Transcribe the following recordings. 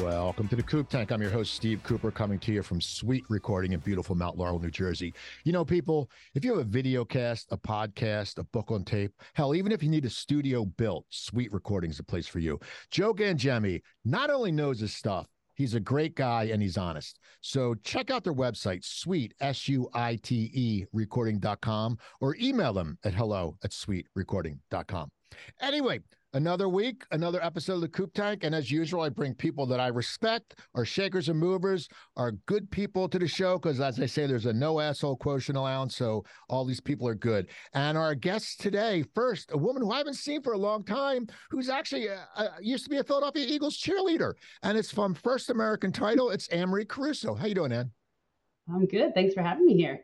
Welcome to the Coop Tank. I'm your host, Steve Cooper, coming to you from Suite Recording in beautiful Mount Laurel, New Jersey. You know, people, if you have a video cast, a podcast, a book on tape, hell, even if you need a studio built, Suite Recording is the place for you. Joe Gangemi not only knows his stuff, He's a great guy and he's honest. So check out their website, suite, S U I T E recording.com, or email them at hello at suiterecording.com. Anyway, Another week, another episode of the Coop Tank. And as usual, I bring people that I respect, are shakers and movers, are good people to the show. Because as I say, there's a no asshole quotient allowance. So all these people are good. And our guest today, first, a woman who I haven't seen for a long time, who's actually uh, uh, used to be a Philadelphia Eagles cheerleader. And it's from First American Title. It's Anne-Marie Caruso. How you doing, Anne? I'm good. Thanks for having me here.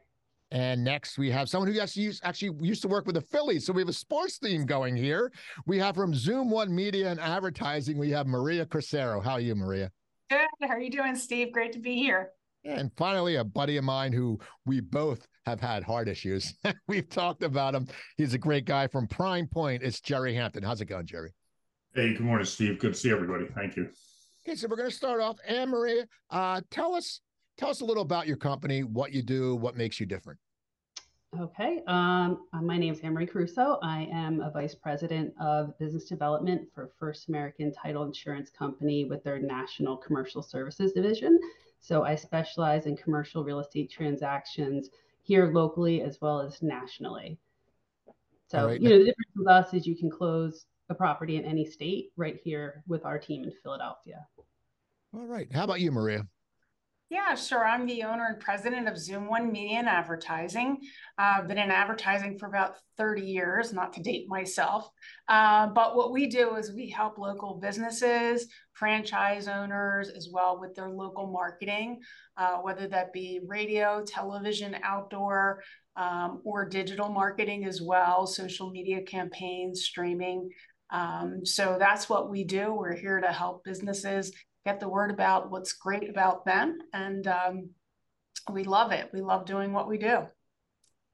And next, we have someone who actually used, actually used to work with the Phillies. So we have a sports theme going here. We have from Zoom One Media and Advertising, we have Maria Corsaro. How are you, Maria? Good. How are you doing, Steve? Great to be here. And finally, a buddy of mine who we both have had heart issues. We've talked about him. He's a great guy from Prime Point. It's Jerry Hampton. How's it going, Jerry? Hey, good morning, Steve. Good to see everybody. Thank you. Okay, so we're going to start off. Anne Maria, uh, tell us Tell us a little about your company, what you do, what makes you different. Okay. Um, my name is Anne-Marie Caruso. I am a vice president of business development for First American Title Insurance Company with their National Commercial Services Division. So I specialize in commercial real estate transactions here locally as well as nationally. So, right. you know, the difference with us is you can close a property in any state right here with our team in Philadelphia. All right. How about you, Maria? Yeah, sure. I'm the owner and president of Zoom One Media and Advertising. I've been in advertising for about 30 years, not to date myself. Uh, but what we do is we help local businesses, franchise owners, as well with their local marketing, uh, whether that be radio, television, outdoor, um, or digital marketing as well, social media campaigns, streaming. Um, so that's what we do. We're here to help businesses get the word about what's great about them. And um, we love it. We love doing what we do.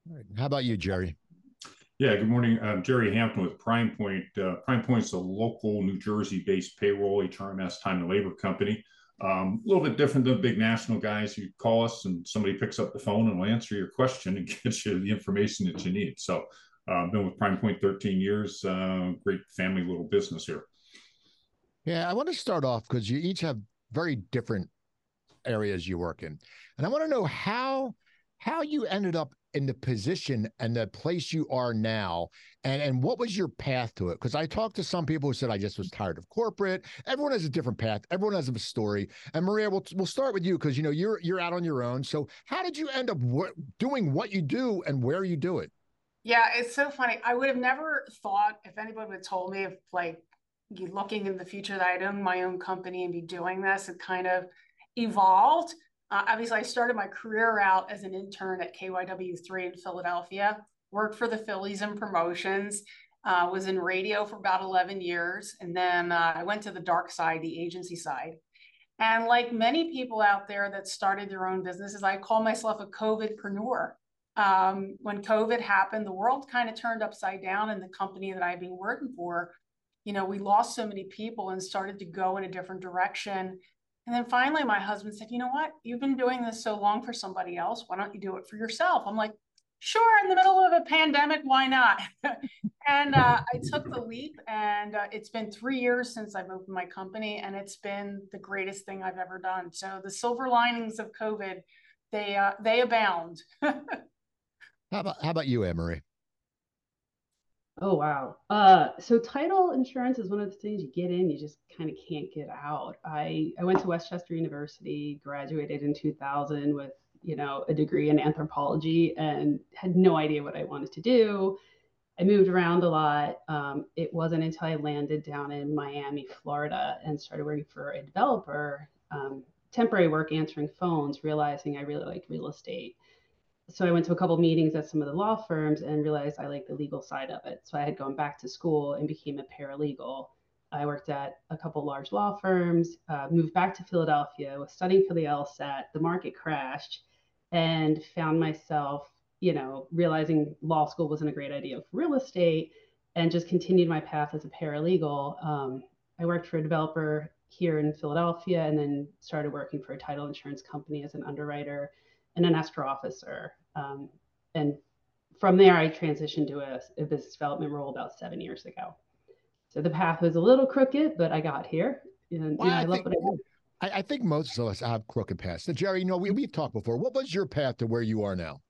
Right. How about you, Jerry? Yeah, good morning. I'm Jerry Hampton with Prime Point. Uh, Prime Point's a local New Jersey based payroll, HRMS, time and labor company. Um, a little bit different than big national guys. You call us and somebody picks up the phone and will answer your question and get you the information that you need. So uh, I've been with Prime Point 13 years. Uh, great family little business here. Yeah, I want to start off because you each have very different areas you work in, and I want to know how how you ended up in the position and the place you are now and and what was your path to it? Because i talked to some people who said i just was tired of corporate. Everyone has a different path. Everyone has a story. And maria we'll, we'll start with you because you know you're you're out on your own. So how did you end up w- doing what you do and where you do it? Yeah it's so funny. I would have never thought if anybody would have told me if like looking in the future that I'd own my own company and be doing this. It kind of evolved. Uh, obviously, I started my career out as an intern at KYW3 in Philadelphia, worked for the Phillies in promotions, uh, was in radio for about 11 years. And then uh, I went to the dark side, the agency side. And like many people out there that started their own businesses, I call myself a COVIDpreneur. Um, when COVID happened, the world kind of turned upside down, and the company that I've been working for you know, we lost so many people and started to go in a different direction. And then finally, my husband said, You know what? You've been doing this so long for somebody else. Why don't you do it for yourself? I'm like, Sure, in the middle of a pandemic, why not? and uh, I took the leap, and uh, it's been three years since I've opened my company, and it's been the greatest thing I've ever done. So the silver linings of COVID, they uh, they abound. how about how about you, Anne-Marie? Oh wow. Uh, so title insurance is one of the things you get in, you just kind of can't get out. I I went to West Chester University, graduated in 2000 with you know a degree in anthropology, and had no idea what I wanted to do. I moved around a lot. Um, it wasn't until I landed down in Miami, Florida, and started working for a developer, um, temporary work answering phones, realizing I really liked real estate so I went to a couple meetings at some of the law firms and realized I like the legal side of it. So I had gone back to school and became a paralegal. I worked at a couple large law firms, uh, moved back to Philadelphia, was studying for the LSAT. The market crashed and found myself, you know, realizing law school wasn't a great idea for real estate and just continued my path as a paralegal. Um, I worked for a developer here in Philadelphia and then started working for a title insurance company as an underwriter and an escrow officer. Um, and from there, I transitioned to a, a, business development role about seven years ago. So the path was a little crooked, but I got here. And well, you know, I, I love what I do. I, I, think most of us have crooked paths. So Jerry, you know, we, we've talked before. What was your path to where you are now?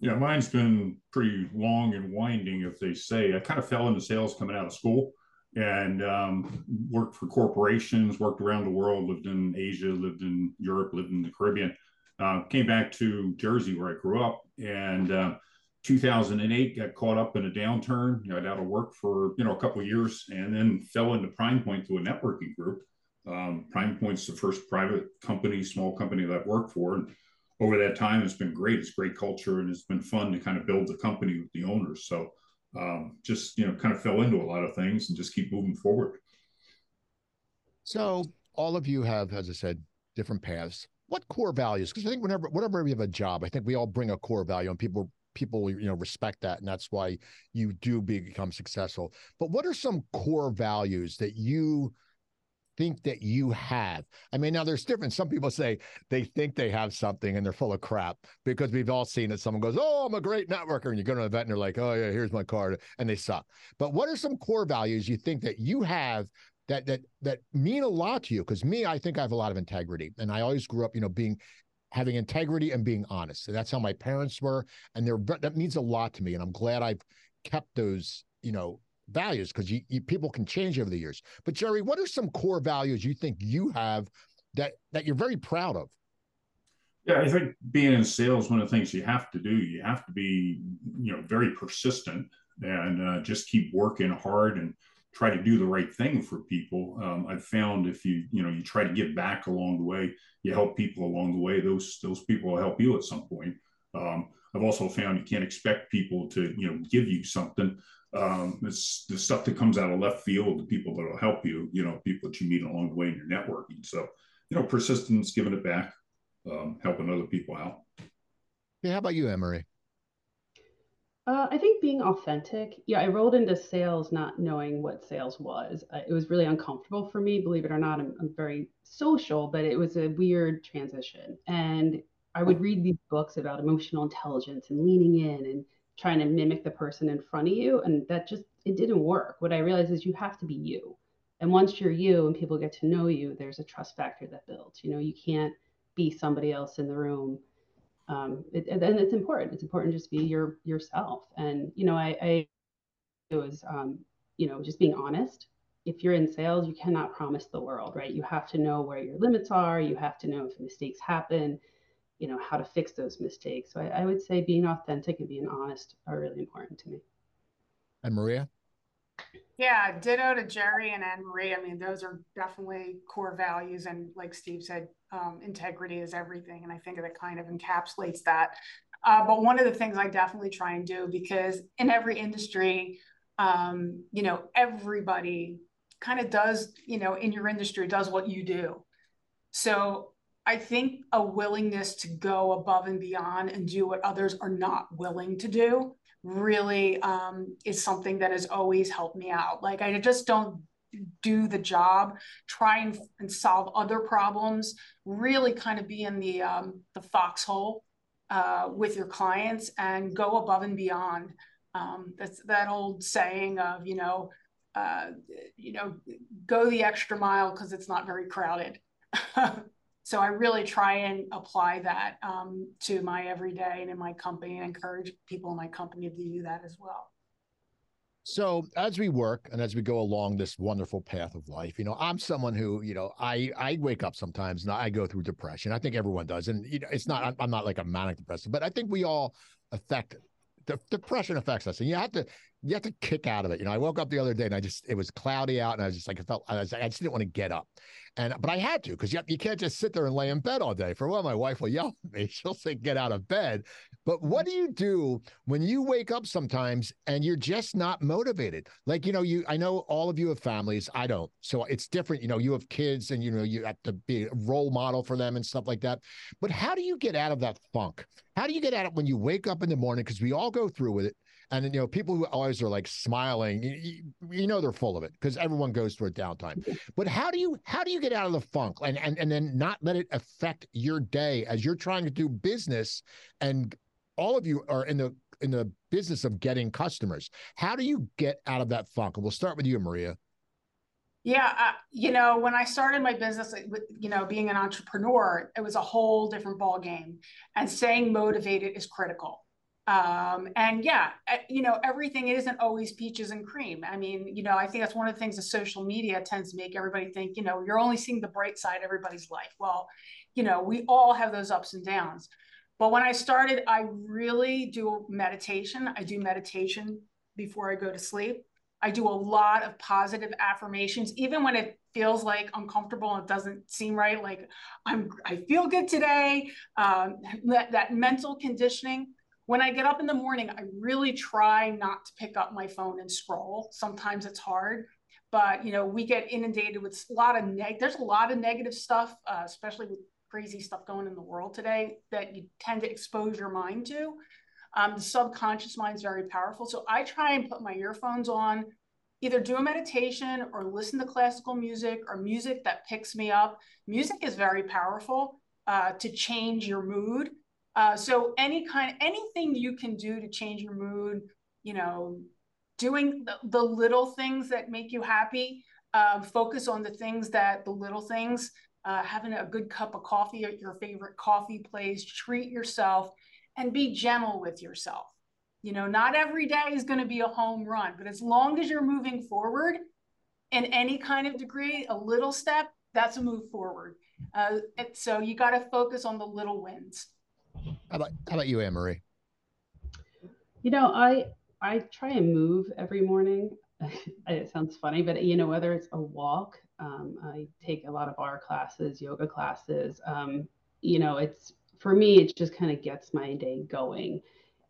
Yeah, mine's been pretty long and winding, if they say. I kind of fell into sales coming out of school and um, worked for corporations, worked around the world, lived in Asia, lived in Europe, lived in the Caribbean. Uh, came back to Jersey where I grew up, and uh, 2008 got caught up in a downturn. You know, I'd out of work for you know a couple years, and then fell into Prime Point through a networking group. Um, Prime Point's the first private company, small company that I've worked for, and over that time, it's been great. It's great culture, and it's been fun to kind of build the company with the owners. So um, just you know kind of fell into a lot of things and just keep moving forward. So all of you have, as I said, different paths. What core values? Because I think whenever whenever we have a job, I think we all bring a core value, and people people you know respect that, and that's why you do become successful. But what are some core values that you think that you have? I mean, now there's different. Some people say they think they have something and they're full of crap because we've all seen it. Someone goes, Oh, I'm a great networker. And you go to an event and they're like, Oh, yeah, here's my card. And they suck. But what are some core values you think that you have that that that mean a lot to you? Because me, I think I have a lot of integrity. And I always grew up, you know, being having integrity and being honest. And that's how my parents were. And they're that means a lot to me. And I'm glad I've kept those, you know, values because you, you, people can change over the years. But Jerry, what are some core values you think you have that that you're very proud of? Yeah, I think being in sales, one of the things you have to do, you have to be, you know, very persistent and uh, just keep working hard and try to do the right thing for people. Um, I've found if you, you know, you try to give back along the way, you help people along the way. Those those people will help you at some point. Um, I've also found you can't expect people to, you know, give you something um, it's the stuff that comes out of left field, the people that will help you, you know, people that you meet along the way in your networking. So, you know, persistence, giving it back, um, helping other people out. Yeah. How about you, Anne-Marie? Uh, I think being authentic. Yeah, I rolled into sales not knowing what sales was. Uh, it was really uncomfortable for me, believe it or not. I'm, I'm very social, but it was a weird transition. And I would read these books about emotional intelligence and leaning in and trying to mimic the person in front of you and that just it didn't work what i realized is you have to be you and once you're you and people get to know you there's a trust factor that builds you know you can't be somebody else in the room um, it, and it's important. It's important to just be your yourself. And you know i, I it was um, you know just being honest. If you're in sales you cannot promise the world right? You have to know where your limits are. You have to know if mistakes happen you know how to fix those mistakes. So I, I, would say being authentic and being honest are really important to me. And maria? Yeah ditto to jerry and anne marie. I mean those are definitely core values. And like steve said um, integrity is everything and i think that kind of encapsulates that uh, but one of the things i definitely try and do because in every industry um, you know everybody kind of does you know in your industry does what you do so I think a willingness to go above and beyond and do what others are not willing to do really um, is something that has always helped me out. Like I just don't do the job, try and, and solve other problems, really kind of be in the um, the foxhole uh, with your clients and go above and beyond. Um, that's that old saying of you know, uh, you know, go the extra mile because it's not very crowded. so I really try and apply that um, to my everyday and in my company and encourage people in my company to do that as well. So as we work and as we go along this wonderful path of life, you know, I'm someone who, you know, I I wake up sometimes and I go through depression. I think everyone does, and you know, it's not I'm not like a manic depressive, but I think we all affect the depression affects us, and you have to you have to kick out of it. You know, I woke up the other day and I just it was cloudy out, and I was just like I felt I was I just didn't want to get up, and but I had to because you, you can't just sit there and lay in bed all day. For one, my wife will yell at me. She'll say, "Get out of bed." But what mm-hmm. do you do when you wake up sometimes and you're just not motivated? Like you know, you I know all of you have families. I don't, so it's different. You know, you have kids, and you know you have to be a role model for them and stuff like that. But how do you get out of that funk? How do you get out of it when you wake up in the morning? Because we all go through with it And you know, people who always are like smiling, you, you know, they're full of it because everyone goes through a downtime. But how do you how do you get out of the funk and and and then not let it affect your day as you're trying to do business and all of you are in the in the business of getting customers. How do you get out of that funk? And we'll start with you, Maria. Yeah, uh, you know, when I started my business, you know, being an entrepreneur, it was a whole different ball game, and staying motivated is critical. Um, and yeah, uh, you know, everything isn't always peaches and cream. I mean, you know, I think that's one of the things that social media tends to make everybody think, you know, you're only seeing the bright side of everybody's life. Well, you know, we all have those ups and downs. But when I started, I really do meditation. I do meditation before I go to sleep. I do a lot of positive affirmations, even when it feels like uncomfortable and it doesn't seem right. Like I'm, I feel good today. Um, that, that mental conditioning. When I get up in the morning, I really try not to pick up my phone and scroll. Sometimes it's hard, but you know we get inundated with a lot of neg. There's a lot of negative stuff, uh, especially with crazy stuff going in the world today that you tend to expose your mind to. Um, the subconscious mind is very powerful. So I try and put my earphones on, either do a meditation or listen to classical music or music that picks me up. Music is very powerful uh, to change your mood. Uh, so any kind, anything you can do to change your mood, you know, doing the, the little things that make you happy. Uh, focus on the things that the little things, uh, having a good cup of coffee at your favorite coffee place, treat yourself and be gentle with yourself. You know, not every day is going to be a home run, but as long as you're moving forward in any kind of degree, a little step, that's a move forward. Uh, so you got to focus on the little wins. How about, how about you, Anne Marie? You know, I I try and move every morning. it sounds funny, but you know, whether it's a walk, um, I take a lot of barre classes, yoga classes. Um, you know, it's for me, it just kind of gets my day going.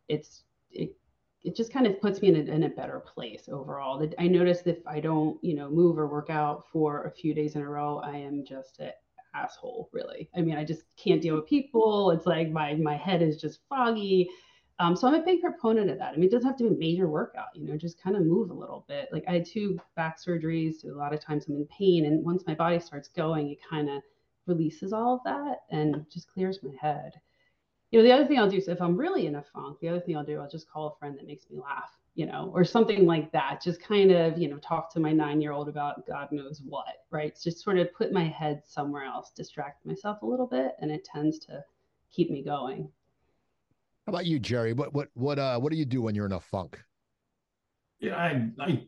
It's it it just kind of puts me in a, in a better place overall. I notice if I don't, you know, move or work out for a few days in a row, I am just an asshole, really. I mean, I just can't deal with people. It's like my my head is just foggy. Um, so I'm a big proponent of that. I mean, it doesn't have to be a major workout, you know, just kind of move a little bit. Like I had two back surgeries, so a lot of times I'm in pain. And once my body starts going, it kind of releases all of that and just clears my head. You know, the other thing I'll do is if I'm really in a funk, the other thing I'll do, I'll just call a friend that makes me laugh, you know, or something like that. Just kind of, you know, talk to my nine year old about God knows what, right? Just sort of put my head somewhere else, distract myself a little bit, and it tends to keep me going. How about you, Jerry? What what what uh what do you do when you're in a funk? Yeah, I I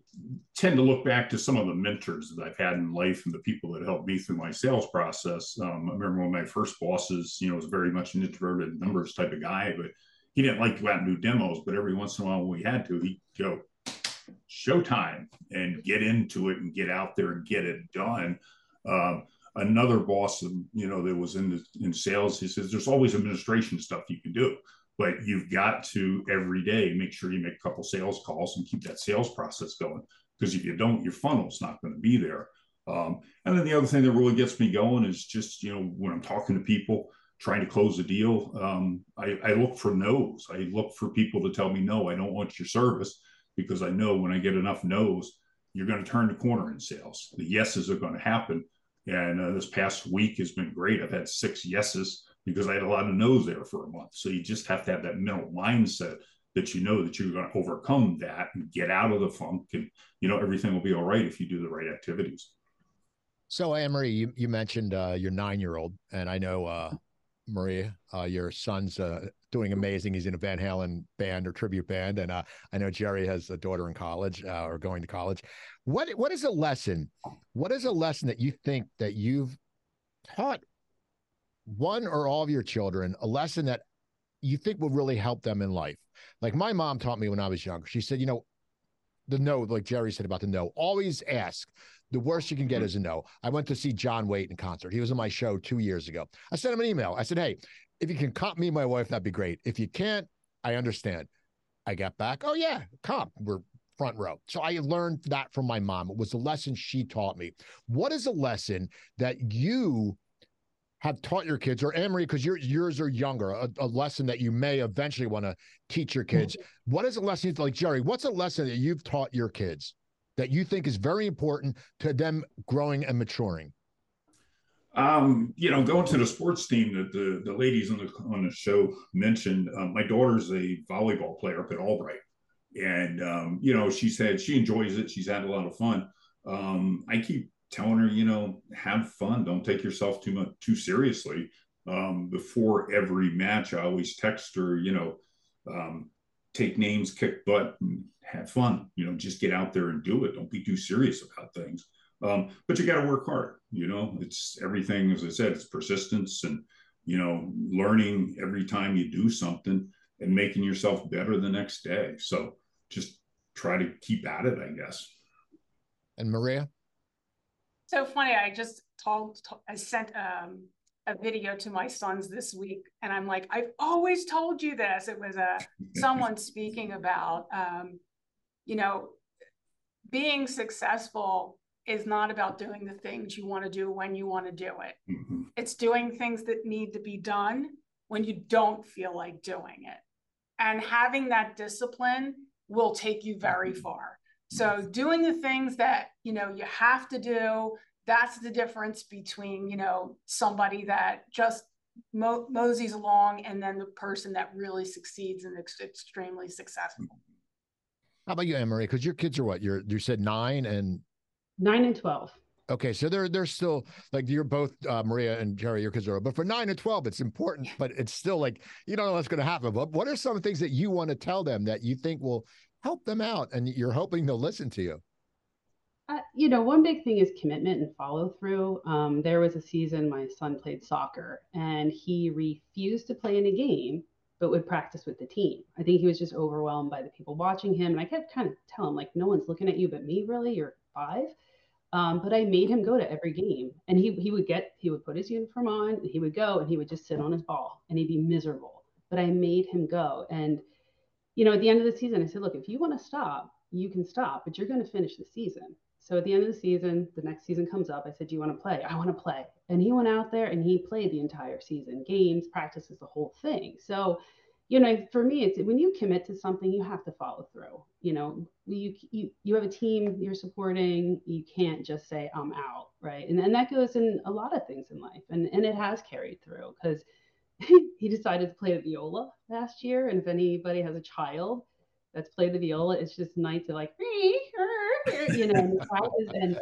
tend to look back to some of the mentors that I've had in life and the people that helped me through my sales process. Um, I remember one of my first bosses, you know, was very much an introverted numbers type of guy, but he didn't like to go out and do demos. But every once in a while, when we had to, he'd go showtime and get into it and get out there and get it done. Um, another boss, you know, that was in the, in sales, he says, "There's always administration stuff you can do." But you've got to every day make sure you make a couple sales calls and keep that sales process going because if you don't your funnel's not going to be there. Um, and then the other thing that really gets me going is just you know when i'm talking to people trying to close a deal um, I, I look for no's. I look for people to tell me no i don't want your service because i know when i get enough no's you're going to turn the corner in sales. The yeses are going to happen. And uh, this past week has been great. I've had six yeses because I had a lot of no's there for a month. So you just have to have that mental mindset that you know that you're going to overcome that and get out of the funk and you know everything will be all right if you do the right activities. So Anne Marie, you, you mentioned uh, your nine year old, and I know uh, Maria, uh, your son's uh, doing amazing. He's in a Van Halen band or tribute band, and uh, I know Jerry has a daughter in college uh, or going to college. What what is a lesson? What is a lesson that you think that you've taught one or all of your children a lesson that you think will really help them in life. Like my mom taught me when I was younger. She said, you know, the no, like Jerry said about the no, always ask. The worst you can get mm-hmm. is a no. I went to see John Waite in concert. He was on my show two years ago. I sent him an email. I said, hey, if you can comp me, my wife, that'd be great. If you can't, I understand. I got back. Oh yeah, comp. We're front row. So I learned that from my mom. It was a lesson she taught me. What is a lesson that you have taught your kids, or Anne-Marie, because your yours are younger, a, a, lesson that you may eventually want to teach your kids. Mm-hmm. What is a lesson like Jerry? What's a lesson that you've taught your kids that you think is very important to them growing and maturing? Um, you know, going to the sports team that the, the ladies on the on the show mentioned, um, my daughter's a volleyball player up at Albright, and um, you know, she said she enjoys it. She's had a lot of fun. Um, I keep telling her, you know, have fun. Don't take yourself too much too seriously. Um, before every match, I always text her, you know, um, take names, kick butt, have fun. You know, just get out there and do it. Don't be too serious about things. Um, but you got to work hard. You know, it's everything. As I said, it's persistence and you know, learning every time you do something and making yourself better the next day. So just try to keep at it, I guess. And Maria. So funny. I just told, I sent um, a video to my sons this week, and I'm like, I've always told you this. It was a uh, someone speaking about, um, you know, being successful is not about doing the things you want to do when you want to do it. Mm-hmm. It's doing things that need to be done when you don't feel like doing it. And having that discipline will take you very mm-hmm. far. So doing the things that, you know, you have to do, that's the difference between, you know, somebody that just mo- moseys along and then the person that really succeeds and ex- extremely successful. How about you, Anne-Marie? Because your kids are what? You're you said nine and nine and twelve. Okay, so they're they're still like you're both uh, Maria and Jerry, your kids are, but for nine and twelve, it's important, but it's still like you don't know what's going to happen. But what are some things that you want to tell them that you think will help them out and you're hoping they'll listen to you? Uh, you know, one big thing is commitment and follow through. Um, there was a season my son played soccer and he refused to play in a game, but would practice with the team. I think he was just overwhelmed by the people watching him. And I kept kind of telling him, like, no one's looking at you but me, really. You're five. Um, but I made him go to every game, and he he would get he would put his uniform on, and he would go, and he would just sit on his ball, and he'd be miserable. But I made him go, and you know, at the end of the season, I said, look, if you want to stop, you can stop, but you're going to finish the season. So at the end of the season, the next season comes up. I said, Do you want to play? I want to play. And he went out there and he played the entire season, games, practices, the whole thing. So, you know, for me, it's when you commit to something, you have to follow through. You know, you you you have a team you're supporting. You can't just say I'm out, right? And and that goes in a lot of things in life, and and it has carried through because he decided to play the viola last year. And if anybody has a child that's played the viola, it's just nice to like, you know, and,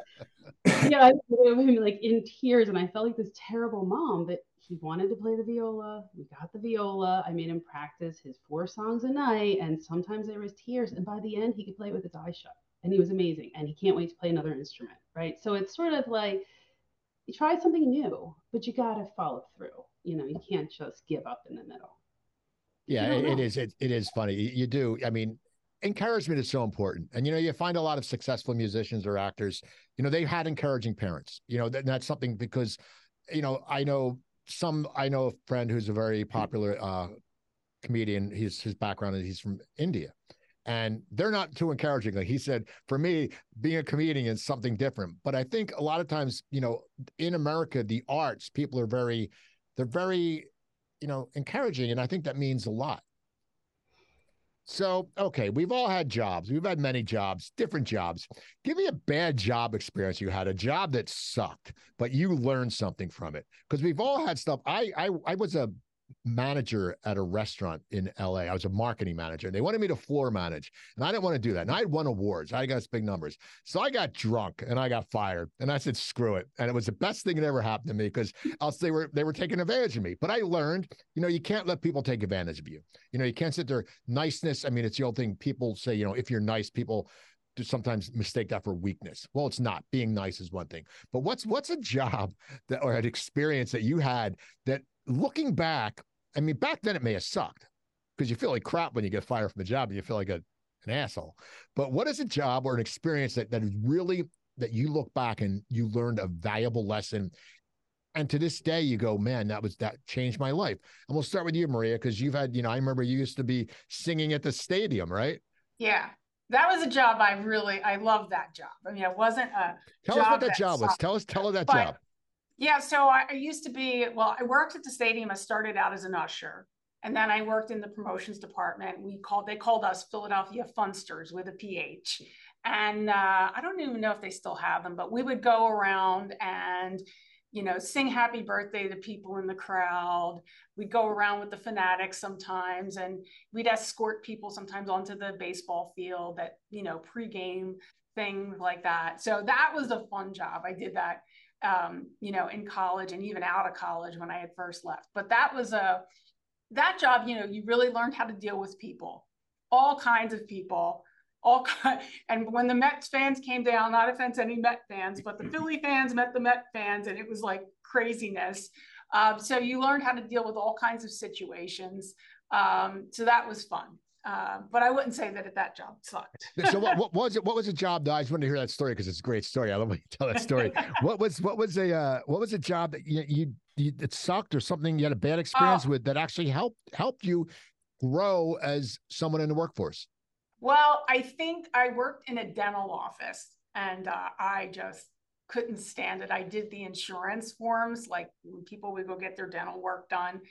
yeah, I him like in tears. And I felt like this terrible mom, but he wanted to play the viola. We got the viola. I made him practice his four songs a night. And sometimes there was tears. And by the end, he could play it with his eyes shut. And he was amazing. And he can't wait to play another instrument. Right. So it's sort of like, you try something new, but you got to follow through. You know, you can't just give up in the middle. Yeah, it, it is. It, it is funny. You do. I mean, encouragement is so important. And, you know, you find a lot of successful musicians or actors, you know, they've had encouraging parents, you know, that, that's something because, you know, I know some, I know a friend who's a very popular uh, comedian. His, his background is he's from India and they're not too encouraging. Like he said, for me, being a comedian is something different. But I think a lot of times, you know, in America, the arts, people are very, they're very, you know, encouraging. And I think that means a lot. So, okay, we've all had jobs. We've had many jobs, different jobs. Give me a bad job experience you had, a job that sucked, but you learned something from it. Because we've all had stuff. I I I was a manager at a restaurant in LA. I was a marketing manager and they wanted me to floor manage. And I didn't want to do that. And I had won awards. I got big numbers. So I got drunk and I got fired. And I said, screw it. And it was the best thing that ever happened to me because else they were they were taking advantage of me. But I learned, you know, you can't let people take advantage of you. You know, you can't sit there. Niceness. I mean, it's the old thing people say, you know, if you're nice, people do sometimes mistake that for weakness. Well, it's not. Being nice is one thing. But what's what's a job that or an experience that you had that looking back, I mean, back then it may have sucked because you feel like crap when you get fired from a job and you feel like a, an asshole. But what is a job or an experience that, that is really that you look back and you learned a valuable lesson? And to this day, you go, man, that was that changed my life. And we'll start with you, Maria, because you've had, you know, I remember you used to be singing at the stadium, right? Yeah. That was a job I really I loved that job. I mean, it wasn't a tell us what that, that job sucked, was. Tell us, tell her that job Yeah, so I, I, used to be, well, I worked at the stadium. I started out as an usher. And then I worked in the promotions department. We called, they called us Philadelphia Phunsters with a PH. And uh, I don't even know if they still have them, but we would go around and, you know, sing happy birthday to people in the crowd. We'd go around with the fanatics sometimes and we'd escort people sometimes onto the baseball field that, you know, pregame things like that. So that was a fun job. I did that, um, you know, in college and even out of college when I had first left. But that was a, that job, you know, you really learned how to deal with people, all kinds of people all kind, and when the Mets fans came down, not offense any Met fans, but the Philly fans met the Met fans, and it was like craziness. Um, so you learned how to deal with all kinds of situations. Um, so that was fun. Uh, but I wouldn't say that that job sucked. so what, what, was it? What was a job? Though? I just want to hear that story because it's a great story. I love when you tell that story. what was what was a uh, what was a job that you, you, you it sucked or something you had a bad experience oh. with that actually helped helped you grow as someone in the workforce? Well, I think I worked in a dental office and uh, I just couldn't stand it. I did the insurance forms, like when people would go get their dental work done.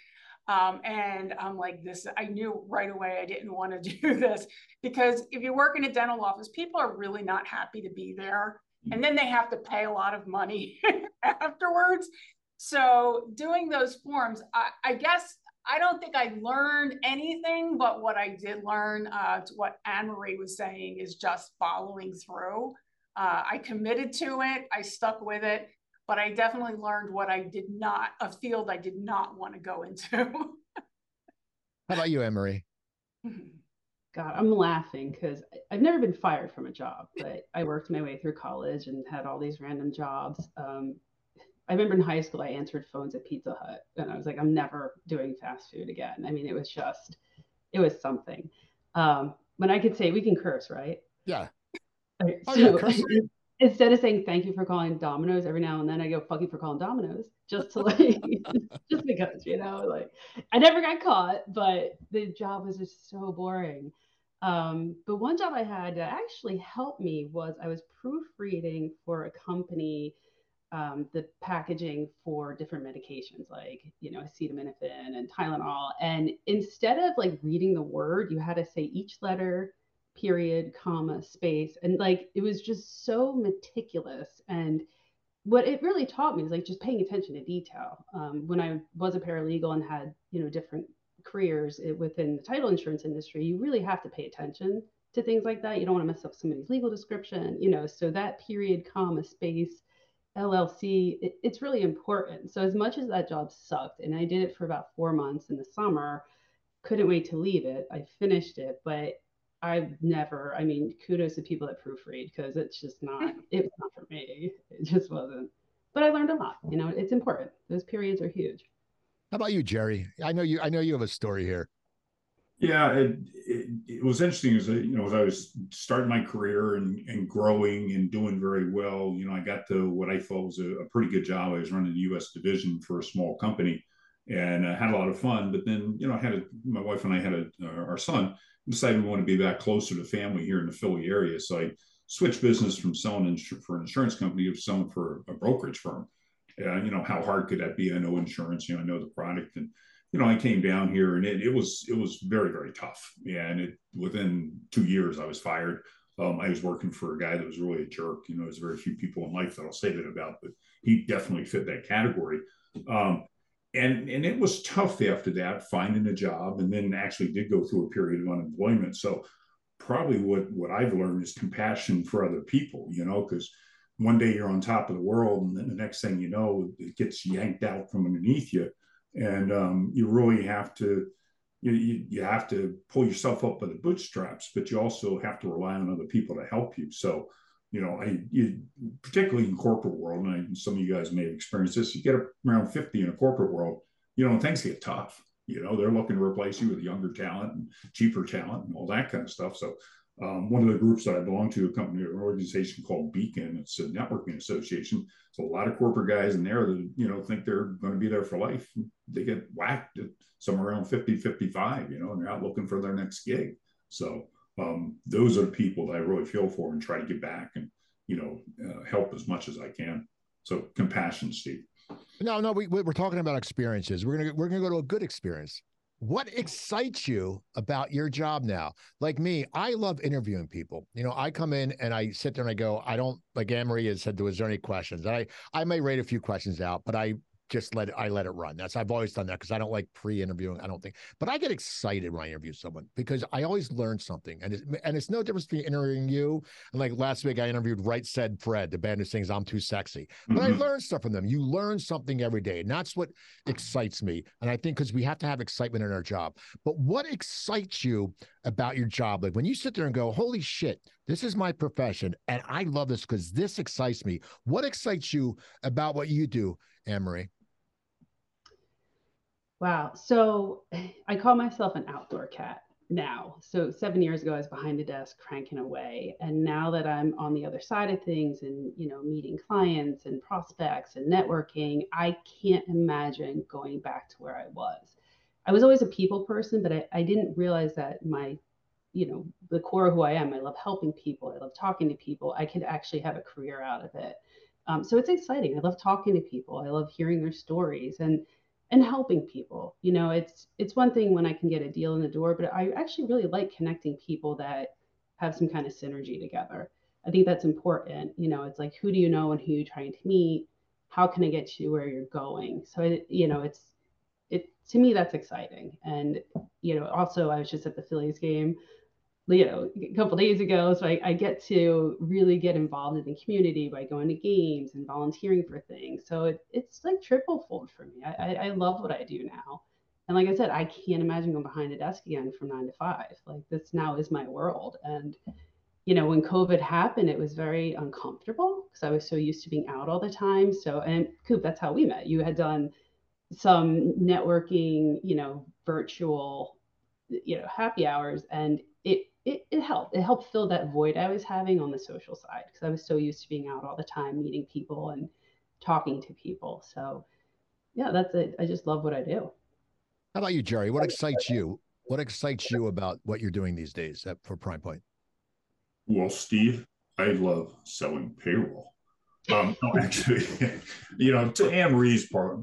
Um, and I'm like, this, I knew right away I didn't want to do this because if you work in a dental office, people are really not happy to be there. And then they have to pay a lot of money afterwards. So doing those forms, I, I guess I don't think I learned anything, but what I did learn, uh, to what Anne Marie was saying, is just following through. Uh, I committed to it, I stuck with it, but I definitely learned what I did not, a field I did not want to go into. How about you, Anne Marie? God, I'm laughing because I've never been fired from a job, but I worked my way through college and had all these random jobs. Um, I remember in high school, I answered phones at Pizza Hut, and I was like, I'm never doing fast food again. I mean, it was just, it was something. Um, when I could say we can curse, right? Yeah. Right, oh, so yeah, instead of saying thank you for calling Domino's every now and then, I go fuck you for calling Domino's just to like, just because you know, like I never got caught, but the job was just so boring. Um, but one job I had that actually helped me was I was proofreading for a company um, the packaging for different medications like you know acetaminophen and tylenol and instead of like reading the word you had to say each letter period comma space. And like it was just so meticulous. And what it really taught me is like just paying attention to detail. Um, when i was a paralegal and had you know different careers within the title insurance industry you really have to pay attention to things like that. You don't want to mess up somebody's legal description you know? So that period comma space LLC, it, it's really important. So as much as that job sucked, and I did it for about four months in the summer, couldn't wait to leave it. I finished it, but I've never. I mean, kudos to people that proofread because it's just not. It was not for me. It just wasn't. But I learned a lot. You know, it's important. Those periods are huge. How about you, Jerry? I know you. I know you have a story here. Yeah, it, it, it, was interesting as you know as I was starting my career and, and growing and doing very well. You know, I got to what I thought was a, a pretty good job. I was running the U.S. division for a small company, and I had a lot of fun. But then, you know, I had a, my wife and I had a, uh, our son decided we want to be back closer to family here in the Philly area. So I switched business from selling ins- for an insurance company to selling for a brokerage firm. And you know, how hard could that be? I know insurance. You know, I know the product and you know, I came down here and it, it was it was very very tough. And it within two years I was fired. Um, I was working for a guy that was really a jerk. You know, there's very few people in life that I'll say that about, but he definitely fit that category. Um, and and it was tough after that finding a job, and then actually did go through a period of unemployment. So probably what what I've learned is compassion for other people. You know, because one day you're on top of the world, and then the next thing you know, it gets yanked out from underneath you and um, you really have to you, you, you have to pull yourself up by the bootstraps but you also have to rely on other people to help you so you know i you, particularly in corporate world and I, some of you guys may have experienced this you get around 50 in a corporate world you know things get tough you know they're looking to replace you with younger talent and cheaper talent and all that kind of stuff so um, one of the groups that I belong to, a company, an organization called Beacon. It's a networking association. So a lot of corporate guys in there that you know think they're going to be there for life. They get whacked at somewhere around 50, 55, you know, and they're out looking for their next gig. So um, those are the people that I really feel for and try to get back and you know uh, help as much as I can. So compassion, Steve. No, no, we, we're talking about experiences. We're gonna we're gonna go to a good experience. What excites you about your job now? Like me, I love interviewing people. You know, I come in and I sit there and I go, I don't like Anne Marie has said, was there any questions? I I may rate a few questions out, but I just let it, I let it run. That's I've always done that because I don't like pre-interviewing. I don't think, but I get excited when I interview someone because I always learn something, and it's, and it's no difference between interviewing you and like last week I interviewed Right Said Fred, the band who sings "I'm Too Sexy," but mm-hmm. I learned stuff from them. You learn something every day, and that's what excites me. And I think because we have to have excitement in our job. But what excites you about your job? Like when you sit there and go, "Holy shit, this is my profession, and I love this because this excites me." What excites you about what you do? Marie? Wow. So I call myself an outdoor cat now. So seven years ago, I was behind the desk cranking away. And now that I'm on the other side of things and, you know, meeting clients and prospects and networking, I can't imagine going back to where I was. I was always a people person, but I, I didn't realize that my, you know, the core of who I am, I love helping people. I love talking to people. I could actually have a career out of it. Um, so it's exciting. I love talking to people. I love hearing their stories and and helping people. You know, it's it's one thing when I can get a deal in the door, but I actually really like connecting people that have some kind of synergy together. I think that's important. You know, it's like who do you know and who you're trying to meet? How can I get you where you're going? So it, you know, it's it to me that's exciting. And you know, also I was just at the Phillies game you know a couple days ago. So I, I, get to really get involved in the community by going to games and volunteering for things. So it, it's like triple fold for me. I, I love what i do now. And like i said i can't imagine going behind a desk again from nine to five. Like this now is my world. And you know when covid happened it was very uncomfortable because i was so used to being out all the time. So and coop that's how we met. You had done some networking you know virtual you know happy hours. And it it, it helped. It helped fill that void I was having on the social side because I was so used to being out all the time, meeting people and talking to people. So, yeah, that's it. I just love what I do. How about you, Jerry? What excites you? What excites you about what you're doing these days at, for Prime Point? Well, Steve, I love selling payroll. Um, no, actually, you know, to Anne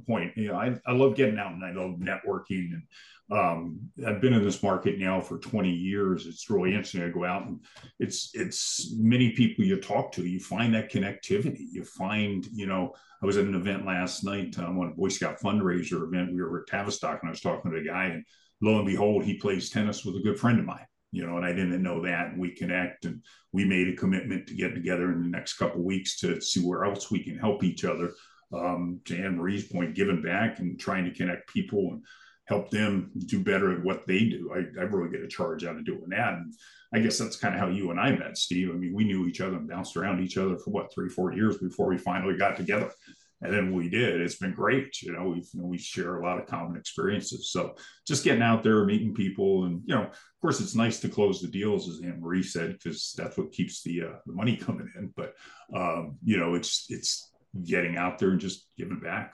point, you know, I, I love getting out and I love networking and um, I've been in this market now for 20 years. It's really interesting. I go out and it's it's many people you talk to. You find that connectivity. You find, you know, I was at an event last night um, on a Boy Scout fundraiser event. We were at Tavistock and I was talking to a guy, and lo and behold, he plays tennis with a good friend of mine. You know, and I didn't know that. We connect, and we made a commitment to get together in the next couple weeks to see where else we can help each other. Um, to Anne Marie's point, giving back and trying to connect people and help them do better at what they do. I, I really get a charge out of doing that. And I guess that's kind of how you and I met, Steve. I mean, we knew each other and bounced around each other for what, three, four years before we finally got together. And then we did. It's been great. You know, we you know, we share a lot of common experiences. So just getting out there, meeting people, and you know, of course, it's nice to close the deals, as Anne Marie said, because that's what keeps the uh, the money coming in. But um, you know, it's it's getting out there and just giving back.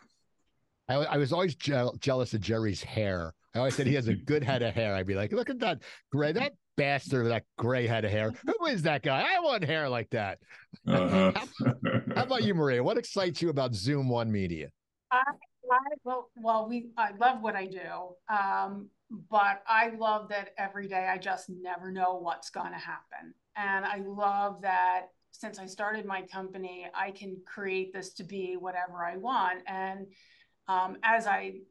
I, I was always je- jealous of Jerry's hair. I always said he has a good head of hair. I'd be like, look at that gray, that bastard with that gray head of hair. Who is that guy? I want hair like that. Uh-huh. how, how, about you, Maria? What excites you about Zoom One Media? I, I well, well, we I love what I do, um, but I love that every day I just never know what's going to happen, and I love that since I started my company, I can create this to be whatever I want, and um, as I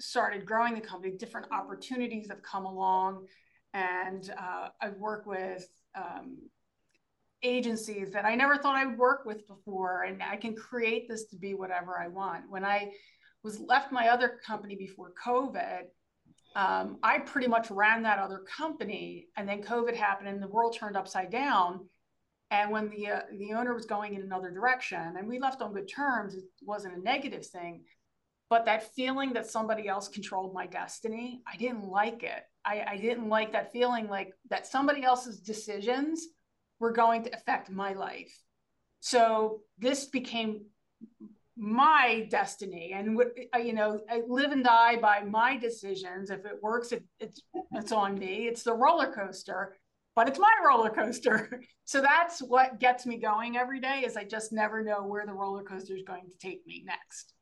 started growing the company, different opportunities have come along, and uh, I've worked with um, agencies that I never thought I would work with before, and I can create this to be whatever I want. When I was left my other company before COVID, um, I pretty much ran that other company, and then COVID happened, and the world turned upside down. And when the uh, the owner was going in another direction, and we left on good terms, it wasn't a negative thing but that feeling that somebody else controlled my destiny i didn't like it. I, I, didn't like that feeling like that somebody else's decisions were going to affect my life. So this became my destiny and you know i live and die by my decisions. If it works it, it's it's on me. It's the roller coaster but it's my roller coaster. So that's what gets me going every day is i just never know where the roller coaster is going to take me next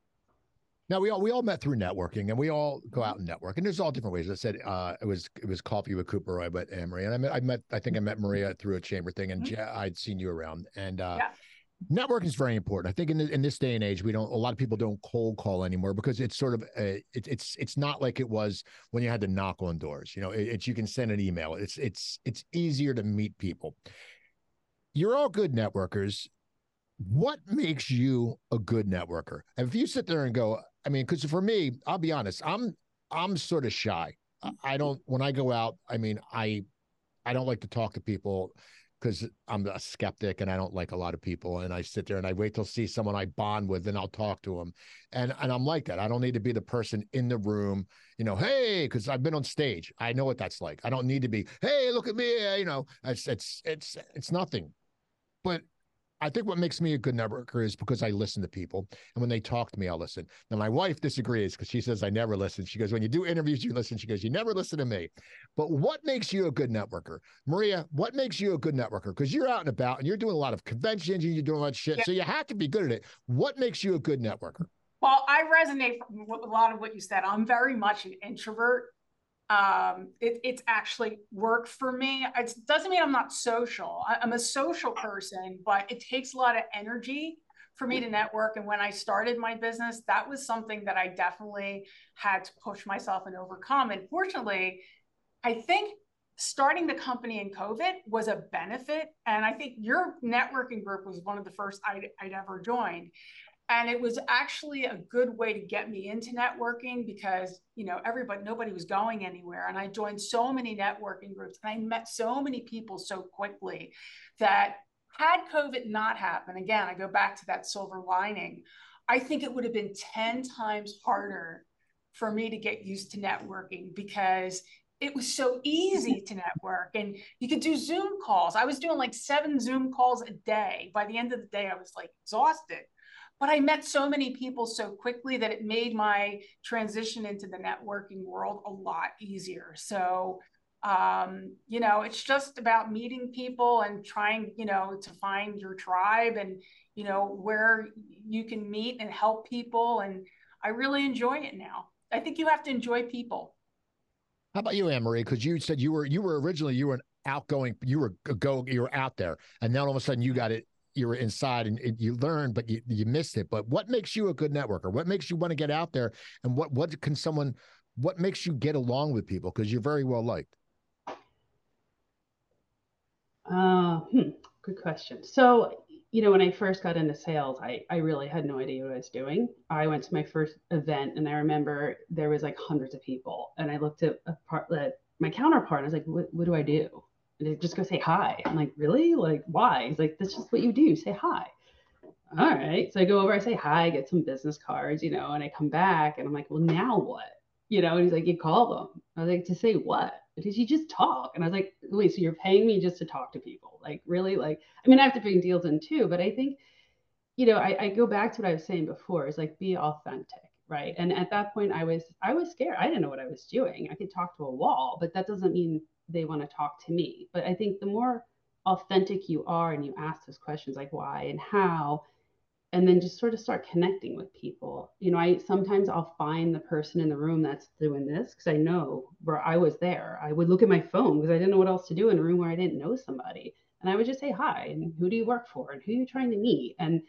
Now we all we all met through networking, and we all go out and network, and there's all different ways. I said uh, it was it was coffee with Cooper. I met Anne Marie, and I met I met I think I met Maria through a chamber thing, and mm-hmm. I'd seen you around, and uh, yeah. networking is very important. I think in in this day and age, we don't a lot of people don't cold call anymore because it's sort of a, it, it's it's not like it was when you had to knock on doors. You know, it, it's you can send an email. It's it's it's easier to meet people. You're all good networkers what makes you a good networker? And if you sit there and go, I mean, because for me, I'll be honest, I'm I'm sort of shy. I don't when I go out. I mean, I I don't like to talk to people because I'm a skeptic and I don't like a lot of people. And I sit there and I wait till see someone I bond with, and I'll talk to them. And and I'm like that. I don't need to be the person in the room, you know, hey, because I've been on stage. I know what that's like. I don't need to be, hey, look at me. You know, it's it's it's it's nothing. But I think what makes me a good networker is because I listen to people. And when they talk to me, I'll listen. Now, my wife disagrees because she says I never listen. She goes, When you do interviews, you listen. She goes, You never listen to me. But what makes you a good networker? Maria, what makes you a good networker? Because you're out and about and you're doing a lot of conventions and you're doing a lot of shit. Yeah. So you have to be good at it. What makes you a good networker? Well, I resonate with a lot of what you said. I'm very much an introvert um, it, it's actually work for me. It doesn't mean I'm not social. I, I'm a social person, but it takes a lot of energy for me to network. And when I started my business, that was something that I definitely had to push myself and overcome. And fortunately, I think starting the company in COVID was a benefit. And I think your networking group was one of the first I'd ever joined and it was actually a good way to get me into networking because you know everybody nobody was going anywhere. And i joined so many networking groups and i met so many people so quickly that had covid not happened again i go back to that silver lining i think it would have been 10 times harder for me to get used to networking because it was so easy to network and you could do zoom calls. I was doing like seven zoom calls a day. By the end of the day i was like exhausted but I met so many people so quickly that it made my transition into the networking world a lot easier. So, um, you know, it's just about meeting people and trying, you know, to find your tribe and, you know, where you can meet and help people. And I really enjoy it now. I think you have to enjoy people. How about you, Anne-Marie? Because you said you were you were originally you were an outgoing, you were go, you were out there, and then all of a sudden you got it you were inside and, and you learned, but you, you missed it. But what makes you a good networker? What makes you want to get out there? And what what can someone what makes you get along with people? Because you're very well liked. Uh, hmm, good question. So, you know, when I first got into sales, I, I really had no idea what I was doing. I went to my first event and I remember there was like hundreds of people and I looked at, part, my counterpart and I was like, what, what do I do? Just go say hi. I'm like, really? Like, why? He's like, that's just what you do. Say hi. All right. So I go over, I say hi, get some business cards, you know, and I come back and I'm like, well, now what? You know, and he's like, you call them. I was like, to say what? Because you just talk. And I was like, wait, so you're paying me just to talk to people? Like, really? Like, I mean, I have to bring deals in too, but I think, you know, I, I go back to what I was saying before is like, be authentic right and at that point i was i was scared i didn't know what i was doing i could talk to a wall but that doesn't mean they want to talk to me. But I think the more authentic you are and you ask those questions like why and how, and then just sort of start connecting with people. You know, I sometimes I'll find the person in the room that's doing this because I know where I was there. I would look at my phone because I didn't know what else to do in a room where I didn't know somebody. And I would just say hi and who do you work for and who are you trying to meet? And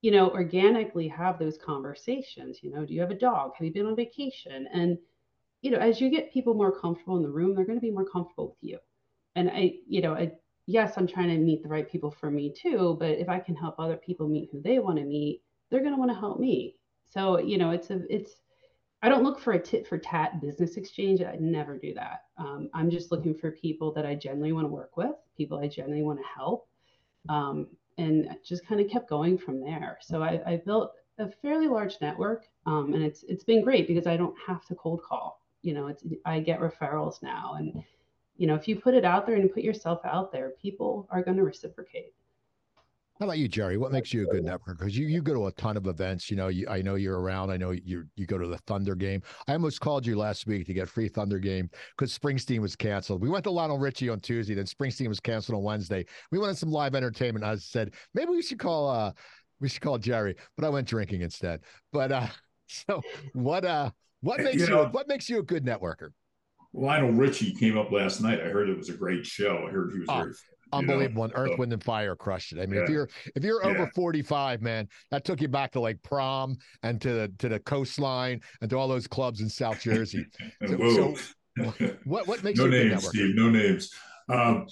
you know, organically have those conversations. You know, do you have a dog? Have you been on vacation? And you know, as you get people more comfortable in the room, they're going to be more comfortable with you. And I, you know, I, yes, I'm trying to meet the right people for me too, but if I can help other people meet who they want to meet, they're going to want to help me. So, you know, it's a, it's, I don't look for a tit for tat business exchange. I never do that. Um, I'm just looking for people that I genuinely want to work with, people I genuinely want to help. Um, and just kind of kept going from there. So I, I built a fairly large network, um, and it's it's been great because I don't have to cold call you know it's i get referrals now and you know if you put it out there and put yourself out there people are going to reciprocate how about you, Jerry? What makes you a good networker? Because you, you go to a ton of events. You know, you, I know you're around. I know you you go to the Thunder game. I almost called you last week to get free Thunder game because Springsteen was canceled. We went to Lionel Richie on Tuesday, then Springsteen was canceled on Wednesday. We wanted some live entertainment. I said maybe we should call uh we should call Jerry, but I went drinking instead. But uh So what uh what eh, makes you, you know, what makes you a good networker? Lionel Richie came up last night. I heard it was a great show. I heard he was oh, very unbelievable. Know? Earth, so, Wind, and Fire crushed it. I mean, yeah. if you're if you're over yeah. 45, man, that took you back to like prom and to the to the coastline and to all those clubs in South Jersey. so, so, what what makes no you names, Steve? No names. Um,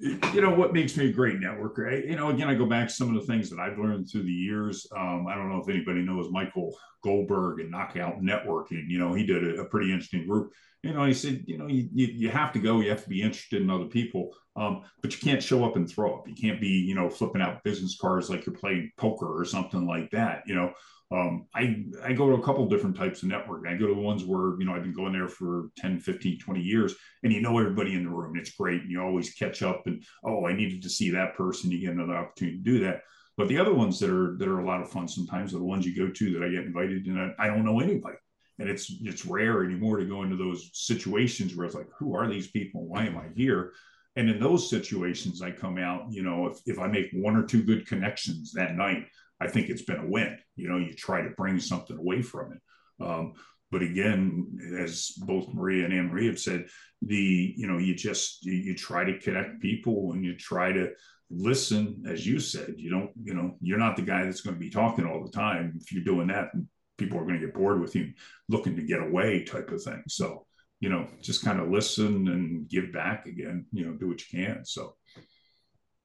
you know what makes me a great networker I, you know again i go back to some of the things that i've learned through the years. Um, i don't know if anybody knows michael goldberg and knockout networking you know he did a, a pretty interesting group. You know he said you know you, you, you, have to go you have to be interested in other people um, but you can't show up and throw up. You can't be you know flipping out business cards like you're playing poker or something like that you know um, I, I go to a couple different types of networking. I go to the ones where, you know, I've been going there for 10, 15, 20 years and you know everybody in the room. It's great. And you always catch up and, oh, I needed to see that person. You get another opportunity to do that. But the other ones that are that are a lot of fun sometimes are the ones you go to that I get invited and I, I don't know anybody. And it's it's rare anymore to go into those situations where it's like, who are these people? Why am I here? And in those situations, I come out, you know, if, if I make one or two good connections that night, I think it's been a win. You know, you try to bring something away from it. Um, but again, as both Maria and Anne-Marie have said, the you know you just you, you try to connect people and you try to listen, as you said. You don't you know you're not the guy that's going to be talking all the time. If you're doing that, people are going to get bored with you, looking to get away, type of thing. So you know, just kind of listen and give back again. You know, do what you can. So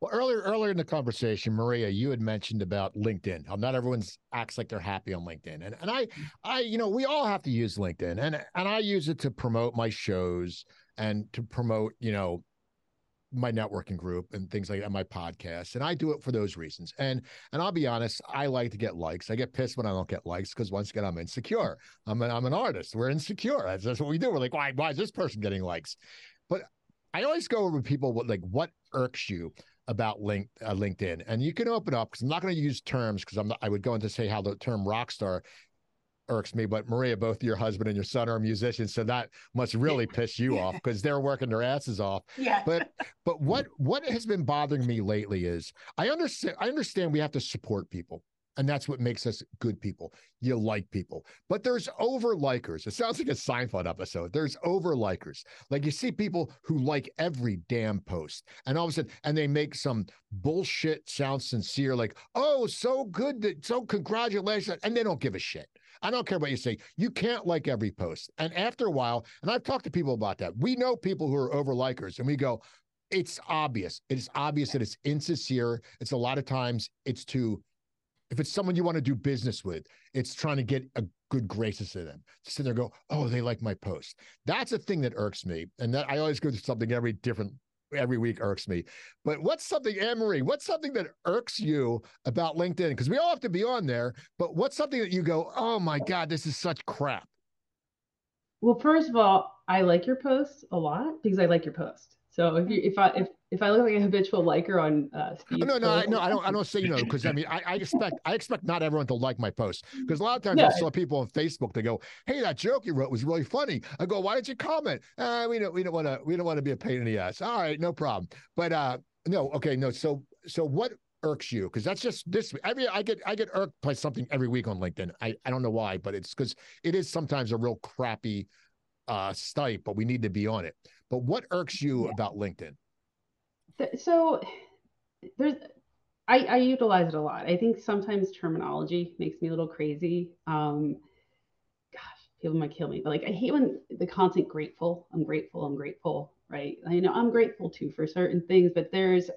well, earlier earlier in the conversation, Maria, you had mentioned about LinkedIn. How not everyone's acts like they're happy on LinkedIn, and and I mm-hmm. I you know we all have to use LinkedIn, and and I use it to promote my shows and to promote you know my networking group and things like that, my podcast, and I do it for those reasons. And and I'll be honest, I like to get likes. I get pissed when I don't get likes because once again, I'm insecure. I'm an, I'm an artist. We're insecure. That's, that's what we do. We're like, why why is this person getting likes? But I always go over people what like what irks you about link, uh, LinkedIn, and you can open up because I'm not going to use terms because I'm not, I would go into say how the term rock star irks me, but Maria, both your husband and your son are musicians, so that must really piss you off because they're working their asses off. Yeah. But but what what has been bothering me lately is I understand I understand we have to support people. And that's what makes us good people. You like people. But there's over likers. It sounds like a Seinfeld episode. There's over likers. Like you see people who like every damn post. And all of a sudden, and they make some bullshit sound sincere, like, oh, so good. That, so congratulations. And they don't give a shit. I don't care what you say. You can't like every post. And after a while, and I've talked to people about that. We know people who are over likers, and we go, it's obvious. It's obvious that it's insincere. It's a lot of times it's to if it's someone you want to do business with, it's trying to get a good graces to them. To sit there go, oh, they like my post. That's a thing that irks me. And that I always go through something every different every week irks me. But what's something, Anne-Marie, what's something that irks you about LinkedIn? Because we all have to be on there, but what's something that you go, oh my God, this is such crap? Well, first of all, I like your posts a lot because I like your post. So if you if I if if I look like a habitual liker on uh, Steve, no, no, I, no, I don't. I don't say know because I mean I, I expect I expect not everyone to like my posts because a lot of times. I saw people on Facebook they go, "Hey, that joke you wrote was really funny." I go, "Why did you comment?" Uh, we don't we don't want to we don't want to be a pain in the ass. All right, no problem. But uh, no, okay, no. So so what irks you because that's just this every I get I get irked by something every week on LinkedIn. I I don't know why, but it's because it is sometimes a real crappy uh stipe, but we need to be on it. But what irks you yeah. about LinkedIn? So there's I, I utilize it a lot. I think sometimes terminology makes me a little crazy. Um, gosh, people might kill me, but like I hate when the constant grateful. I'm grateful. I'm grateful. Right? I know I'm grateful too for certain things, but there's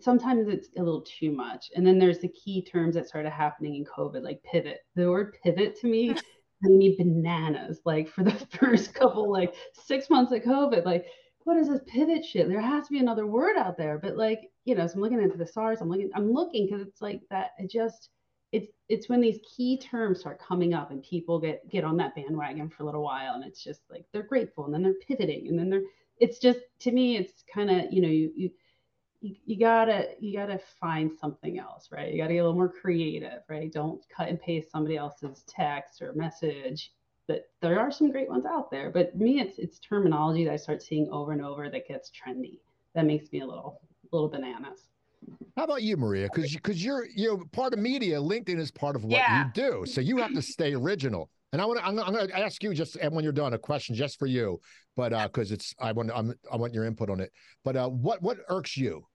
sometimes it's a little too much. And then there's the key terms that started happening in COVID, like pivot. The word pivot to me me bananas. Like for the first couple, like six months of COVID, like what is this pivot shit? There has to be another word out there. But like, you know, so I'm looking into the stars. I'm looking, I'm looking because it's like that. It just, it's it's when these key terms start coming up and people get get on that bandwagon for a little while, and it's just like they're grateful, and then they're pivoting, and then they're. It's just to me, it's kind of you know you you you, you gotta you gotta find something else right you gotta get a little more creative right don't cut and paste somebody else's text or message but there are some great ones out there but me it's it's terminology that i start seeing over and over that gets trendy that makes me a little little bananas How about you, Maria? Because because you're you know part of media. LinkedIn is part of what Yeah. you do, so you have to stay original. And I want to I'm, I'm going to ask you just and when you're done a question just for you, but uh because it's I want I'm, I want your input on it. But uh, what what irks you?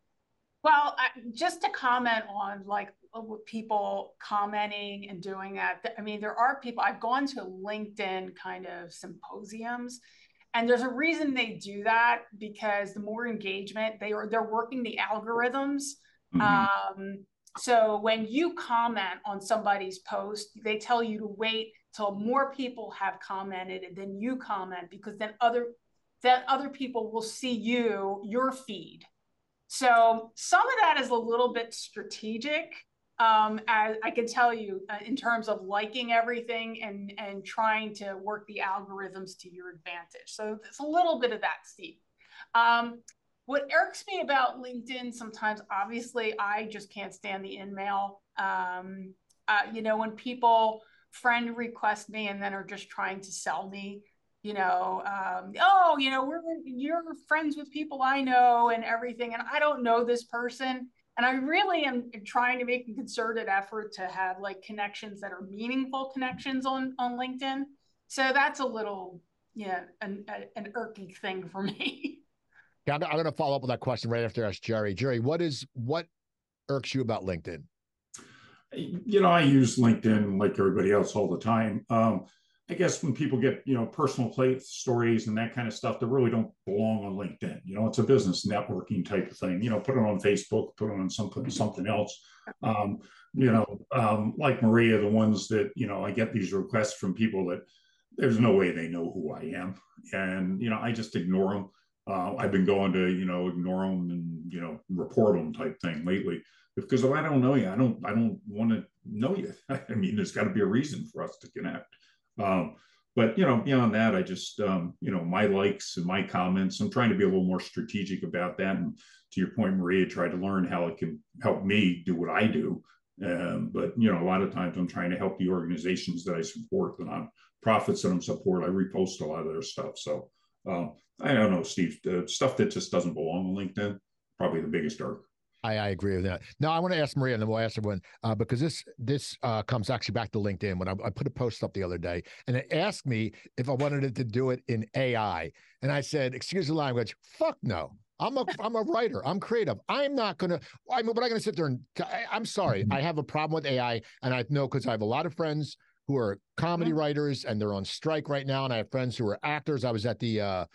Well, I, just to comment on like uh, people commenting and doing that. I mean, there are people. I've gone to LinkedIn kind of symposiums, and there's a reason they do that because the more engagement they are, they're working the algorithms. Mhm. Um, so when you comment on somebody's post, they tell you to wait till more people have commented and then you comment because then other then other people will see you your feed. So some of that is a little bit strategic. Um, as I can tell you, uh, in terms of liking everything and and trying to work the algorithms to your advantage. So it's a little bit of that, Steve. Um, what irks me about LinkedIn sometimes, obviously, I just can't stand the in mail. Um, uh, you know, when people friend request me and then are just trying to sell me, you know, um, oh, you know, we're you're friends with people I know and everything, and I don't know this person. And I really am trying to make a concerted effort to have like connections that are meaningful connections on on LinkedIn. So that's a little, yeah, an, an irky thing for me. Yeah, I'm, I'm going to follow up with that question right after I ask Jerry. Jerry, what is what irks you about LinkedIn? you know, I use LinkedIn like everybody else all the time. Um, I guess when people get, you know, personal play stories and that kind of stuff, that really don't belong on LinkedIn. You know, it's a business networking type of thing. You know, put it on Facebook, put it on something something else. Um, you know, um, like Maria, the ones that you know, I get these requests from people that there's no way they know who I am, and you know, I just ignore them. Uh, I've been going to you know ignore them and you know report them type thing lately because if I don't know you, I don't I don't want to know you. I mean, there's got to be a reason for us to connect. Um, but you know, beyond that, I just um, you know my likes and my comments. I'm trying to be a little more strategic about that. And to your point, Maria, try to learn how it can help me do what I do. Um, but you know, a lot of times I'm trying to help the organizations that I support, the nonprofits that I'm support. I repost a lot of their stuff. So um, I don't know, Steve, stuff that just doesn't belong on LinkedIn, probably the biggest irk. I, I agree with that. Now I want to ask Maria, and then we'll ask everyone uh, because this this uh, comes actually back to LinkedIn. When I, I put a post up the other day, and it asked me if I wanted it to do it in AI, and I said, "Excuse the language, fuck no." I'm a I'm a writer. I'm creative. I'm not gonna. I'm. but I'm gonna sit there and. I, I'm sorry. I have a problem with AI, and I know because I have a lot of friends who are comedy writers, and they're on strike right now, and I have friends who are actors. I was at the uh,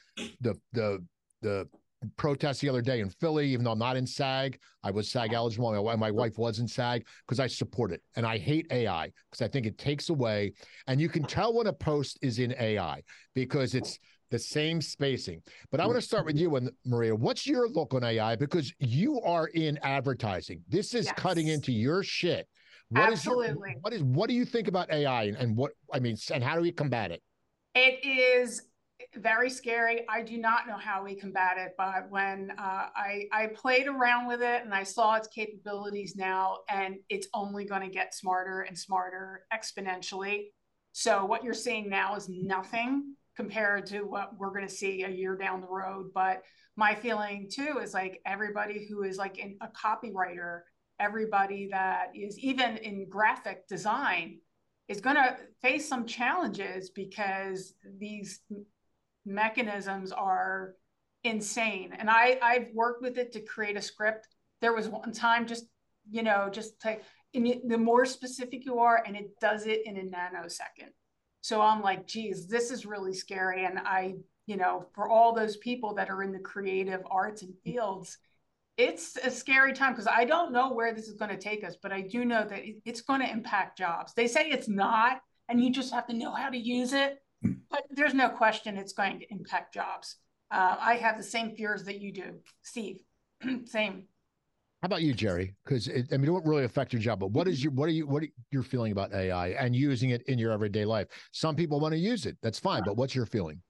the the the protest the other day in Philly, even though I'm not in SAG. I was SAG oh. eligible. My, my wife was in SAG because I support it. And I hate AI because I think it takes away, and you can tell when a post is in AI because it's the same spacing. But I want to start with you and Maria. What's your look on AI? Because you are in advertising. This is Yes. cutting into your shit. What is your- Absolutely. what is what do you think about AI and, and what I mean and how do we combat it? It is very scary. I do not know how we combat it, but when uh, I I played around with it and I saw its capabilities now, and it's only going to get smarter and smarter exponentially. So what you're seeing now is nothing compared to what we're going to see a year down the road. But my feeling too is like everybody who is like in a copywriter, everybody that is even in graphic design is going to face some challenges because these mechanisms are insane. And I I've worked with it to create a script. There was one time just you know just like and the more specific you are, and it does it in a nanosecond. So I'm like, geez, this is really scary. And I, you know, for all those people that are in the creative arts and fields, it's a scary time because I don't know where this is going to take us, but I do know that it's going to impact jobs. They say it's not, and you just have to know how to use it. But there's no question it's going to impact jobs. Uh, I have the same fears that you do, Steve. same. How about you, Jerry? Because I mean, it won't really affect your job. But what is your what are you what are your feeling about AI and using it in your everyday life? Some people want to use it. That's fine. But what's your feeling?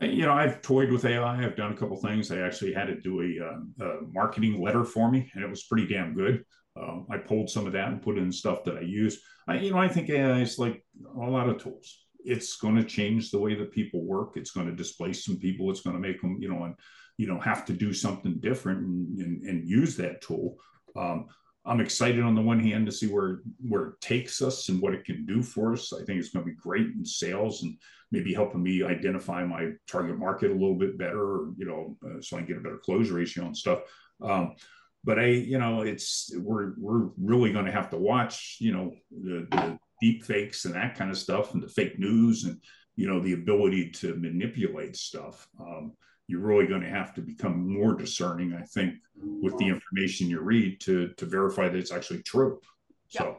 You know, I've toyed with AI. I've done a couple things. I actually had it do a, uh, a marketing letter for me, and it was pretty damn good. Um, I pulled some of that and put in stuff that I use. I, you know, I think AI is like a lot of tools. It's going to change the way that people work. It's going to displace some people. It's going to make them, you know, and you know, have to do something different and, and, and use that tool. Um, I'm excited on the one hand to see where where it takes us and what it can do for us. I think it's going to be great in sales and maybe helping me identify my target market a little bit better, or, you know, uh, so I can get a better close ratio and stuff. Um, but I, you know, it's we're we're really going to have to watch, you know, the, the deep fakes and that kind of stuff, and the fake news, and you know, the ability to manipulate stuff. Um, you're really going to have to become more discerning, I think, with the information you read to to verify that it's actually true. So,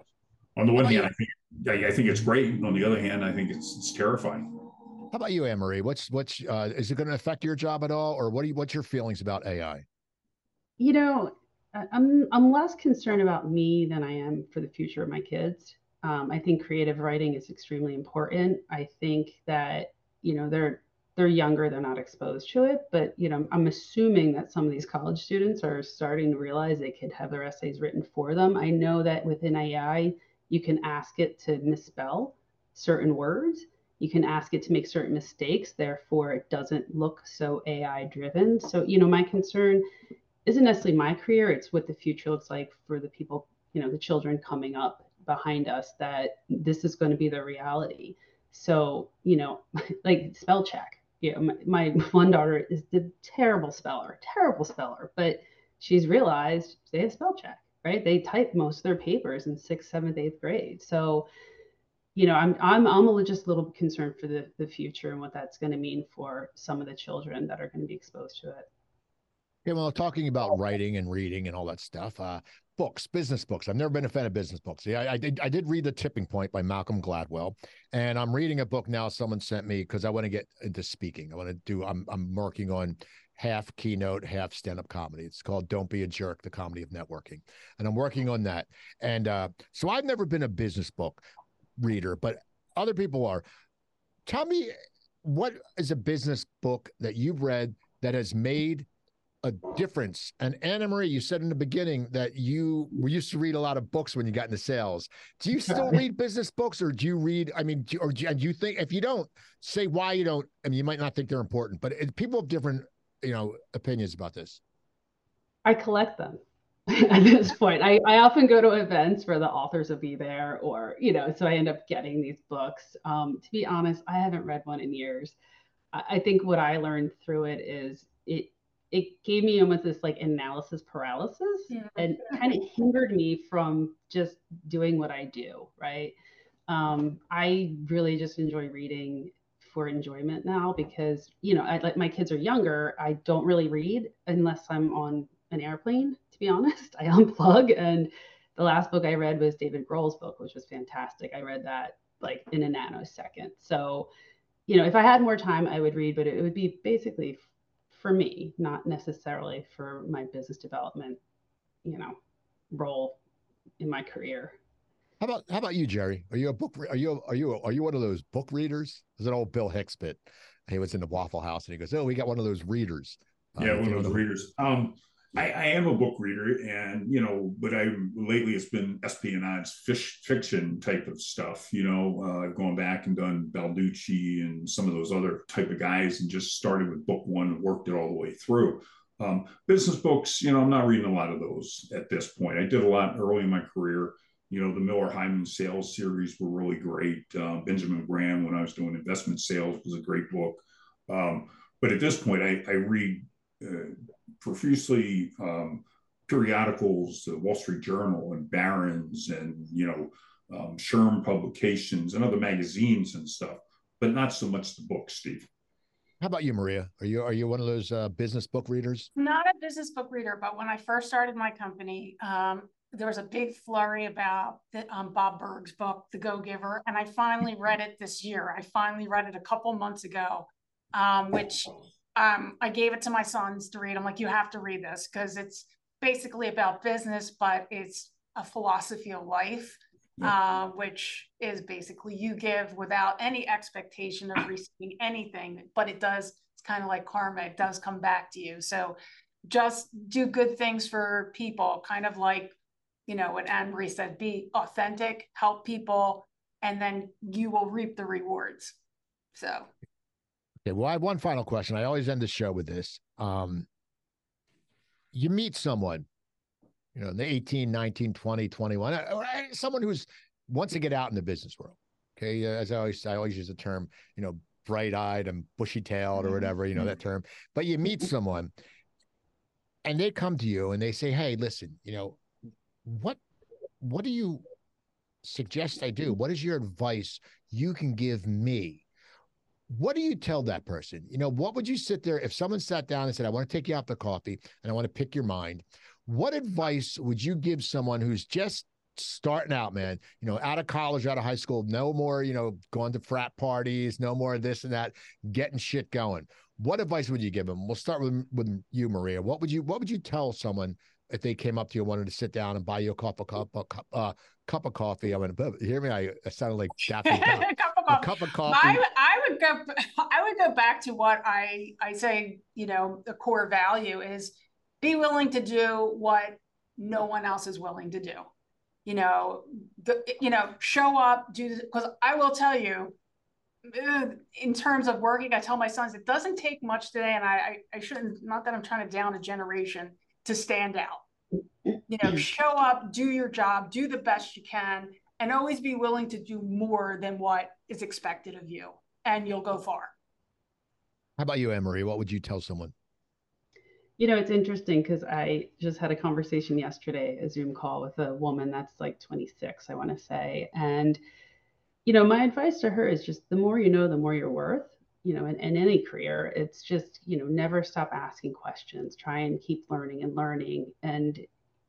on the one hand, I think I think it's great. On the other hand, I think it's it's terrifying. How about you, Anne-Marie? What's what's uh, is it going to affect your job at all, or what are you, what's your feelings about AI? You know, I'm I'm less concerned about me than I am for the future of my kids. Um, I think creative writing is extremely important. I think that you know they're they're younger, they're not exposed to it, but you know I'm assuming that some of these college students are starting to realize they could have their essays written for them. I know that within AI you can ask it to misspell certain words. You can ask it to make certain mistakes, therefore it doesn't look so AI driven. So you know my concern isn't necessarily my career it's what the future looks like for the people you know the children coming up behind us that this is going to be the reality. So you know like spell check. You know my, my one daughter is the terrible speller terrible speller but she's realized they have spell check right? They type most of their papers in sixth seventh eighth grade. So you know i'm i'm, I'm just a little concerned for the, the future and what that's going to mean for some of the children that are going to be exposed to it. Yeah, well, talking about writing and reading and all that stuff, uh, books, business books. I've never been a fan of business books. Yeah, I, I, did. I did read The Tipping Point by Malcolm Gladwell, and I'm reading a book now. Someone sent me because I want to get into speaking. I want to do. I'm I'm working on half keynote, half stand up comedy. It's called Don't Be a Jerk: The Comedy of Networking, and I'm working on that. And uh, so I've never been a business book reader, but other people are. Tell me, what is a business book that you've read that has made a difference. And Anne-Marie, you said in the beginning that you were used to read a lot of books when you got into sales. Do you still read business books, or do you read? I mean, do, or do you think if you don't say why you don't? I mean, you might not think they're important, but it, people have different, you know, opinions about this. I collect them at this point. I, I often go to events where the authors will be there, or you know, so I end up getting these books. Um, to be honest, I haven't read one in years. I, I think what I learned through it is it it gave me almost this like analysis paralysis yeah. and kind of hindered me from just doing what I do, right? Um, I really just enjoy reading for enjoyment now because, you know, I, like my kids are younger. I don't really read unless I'm on an airplane, to be honest. I unplug. And the last book I read was David Grohl's book, which was fantastic. I read that like in a nanosecond. So, you know, if I had more time, I would read, but it would be basically for me, not necessarily for my business development, you know, role in my career. How about how about you, Jerry? Are you a book? Are you are you are you one of those book readers? Is an old Bill Hicks bit. He was in the Waffle House and he goes, "Oh, we got one of those readers." Yeah, uh, one of those readers. Um, I, I, am a book reader, and you know, but I lately it's been espionage, fish, fiction type of stuff. You know, uh, I've gone back and done Baldacci and some of those other type of guys, and just started with book one and worked it all the way through. Um, business books, you know, I'm not reading a lot of those at this point. I did a lot early in my career. You know, the Miller Heiman sales series were really great. Uh, Benjamin Graham, when I was doing investment sales, was a great book. Um, but at this point, I, I read uh, profusely um, periodicals, the Wall Street Journal and Barron's and, you know, um, SHRM publications and other magazines and stuff, but not so much the books, Steve. How about you, Maria? Are you are you one of those uh, business book readers? Not a business book reader, but when I first started my company, um, there was a big flurry about the, um, Bob Burg's book, The Go Giver, and I finally read it this year. I finally read it a couple months ago, um, which um, I gave it to my sons to read. I'm like, you have to read this because it's basically about business, but it's a philosophy of life, uh, which is basically you give without any expectation of receiving anything, but it does, it's kind of like karma, it does come back to you. So just do good things for people, kind of like, you know, what Anne-Marie said, be authentic, help people, and then you will reap the rewards. So Okay, well, I have one final question. I always end the show with this. Um, you meet someone You know, in the 18, 19, 20, 21, someone who's wants to get out in the business world. Okay. As I always, I always use the term, you know, bright eyed and bushy tailed or mm-hmm. whatever, you know, that term. But you meet someone and they come to you and they say, Hey, listen, you know, what, what do you suggest I do? What is your advice you can give me? What do you tell that person? You know, what would you sit there if someone sat down and said, I want to take you out for coffee and I want to pick your mind? What advice would you give someone who's just starting out, man, you know, out of college, out of high school, no more, you know, going to frat parties, no more this and that, getting shit going. What advice would you give them? We'll start with with you, Maria. What would you What would you tell someone if they came up to you and wanted to sit down and buy you a cup of cup a cup, uh, cup of coffee? I mean, hear me? I, I sounded like Daffy of a cup of coffee. I, I would go. I would go back to what I I say. You know, the core value is be willing to do what no one else is willing to do you know, the, you know, show up, do because I will tell you, in terms of working, I tell my sons it doesn't take much today, and I, I, I shouldn't. Not that I'm trying to down a generation to stand out. You know, mm-hmm. show up, do your job, do the best you can, and always be willing to do more than what is expected of you, and you'll go far. How about you, Anne-Marie? What would you tell someone? You know, it's interesting because I just had a conversation yesterday, a Zoom call with a woman that's like 26, I want to say. And, you know, my advice to her is just the more you know, the more you're worth. You know, in, in any career, it's just, you know, never stop asking questions, try and keep learning and learning. And,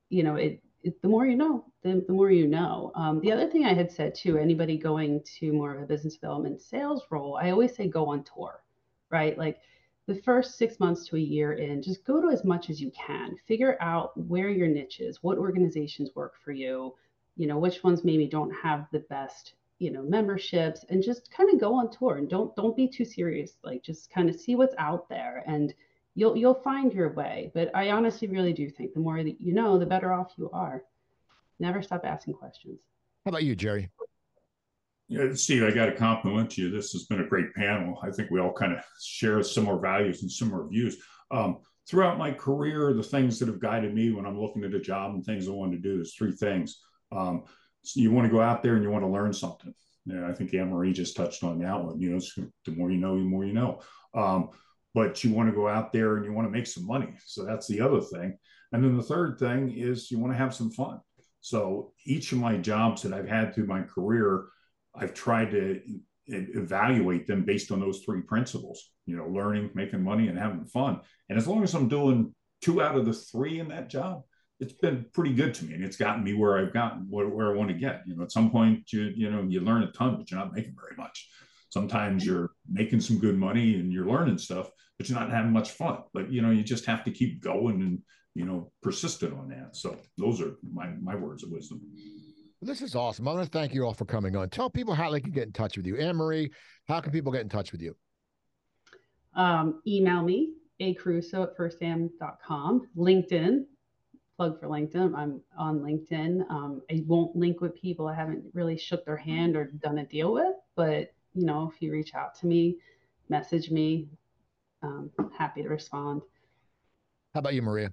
you know, it, it the more you know, the, the more you know. Um, the other thing I had said too, anybody going to more of a business development sales role, I always say go on tour, right? Like, the first six months to a year in, just go to as much as you can. Figure out where your niche is, what organizations work for you, you know, which ones maybe don't have the best, you know, memberships, and just kind of go on tour and don't don't be too serious. Like just kind of see what's out there and you'll you'll find your way. But I honestly really do think the more that you know, the better off you are. Never stop asking questions. How about you, Jerry? Yeah, Steve, I got to compliment you. This has been a great panel. I think we all kind of share similar values and similar views. Um, throughout my career, the things that have guided me when I'm looking at a job and things I want to do is three things. Um, so you want to go out there and you want to learn something. Yeah, I think Anne-Marie just touched on that one. You know, the more you know, the more you know. Um, but you want to go out there and you want to make some money. So that's the other thing. And then the third thing is you want to have some fun. So each of my jobs that I've had through my career, I've tried to evaluate them based on those three principles, you know, learning, making money, and having fun. And as long as I'm doing two out of the three in that job, it's been pretty good to me. And it's gotten me where I've gotten where, where I want to get. You know, at some point you, you know, you learn a ton, but you're not making very much. Sometimes you're making some good money and you're learning stuff, but you're not having much fun. But you know, you just have to keep going and you know, persistent on that. So those are my my words of wisdom. This is awesome. I want to thank you all for coming on. Tell people how they can get in touch with you. Anne-Marie, how can people get in touch with you? Um, email me, a acaruso at firstam.com. LinkedIn, plug for LinkedIn. I'm on LinkedIn. Um, I won't link with people I haven't really shook their hand or done a deal with, but you know, if you reach out to me, message me, um, happy to respond. How about you, Maria?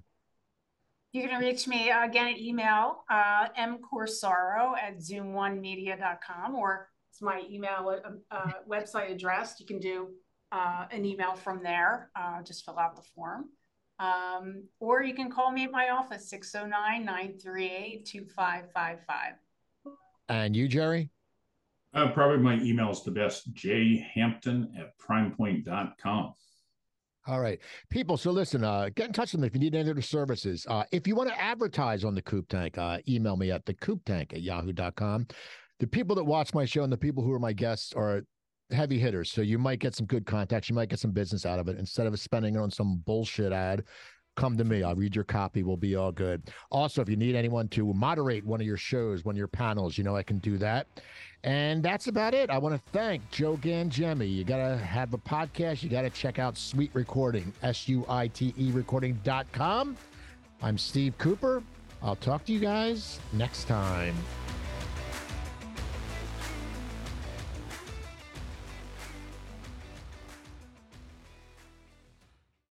You can reach me uh, again at email, uh, mcorsaro at zoomonemedia.com, or it's my email uh, uh, website address. You can do uh, an email from there. Uh, just fill out the form. Um, or you can call me at my office, 609 938 2555. And you, Jerry? Uh, probably my email is the best, jhampton at primepoint.com. All right, people. So listen, uh, get in touch with me if you need any of the services. Uh, if you want to advertise on the Coop Tank, uh, email me at the Coop Tank at yahoo.com. The people that watch my show and the people who are my guests are heavy hitters. So you might get some good contacts. You might get some business out of it instead of spending it on some bullshit ad. Come to me. I'll read your copy. We'll be all good. Also, if you need anyone to moderate one of your shows, one of your panels, you know I can do that. And that's about it. I want to thank Joe Gangemi. You got to have a podcast. You got to check out Suite Recording, S U I T E recording.com. I'm Steve Cooper. I'll talk to you guys next time.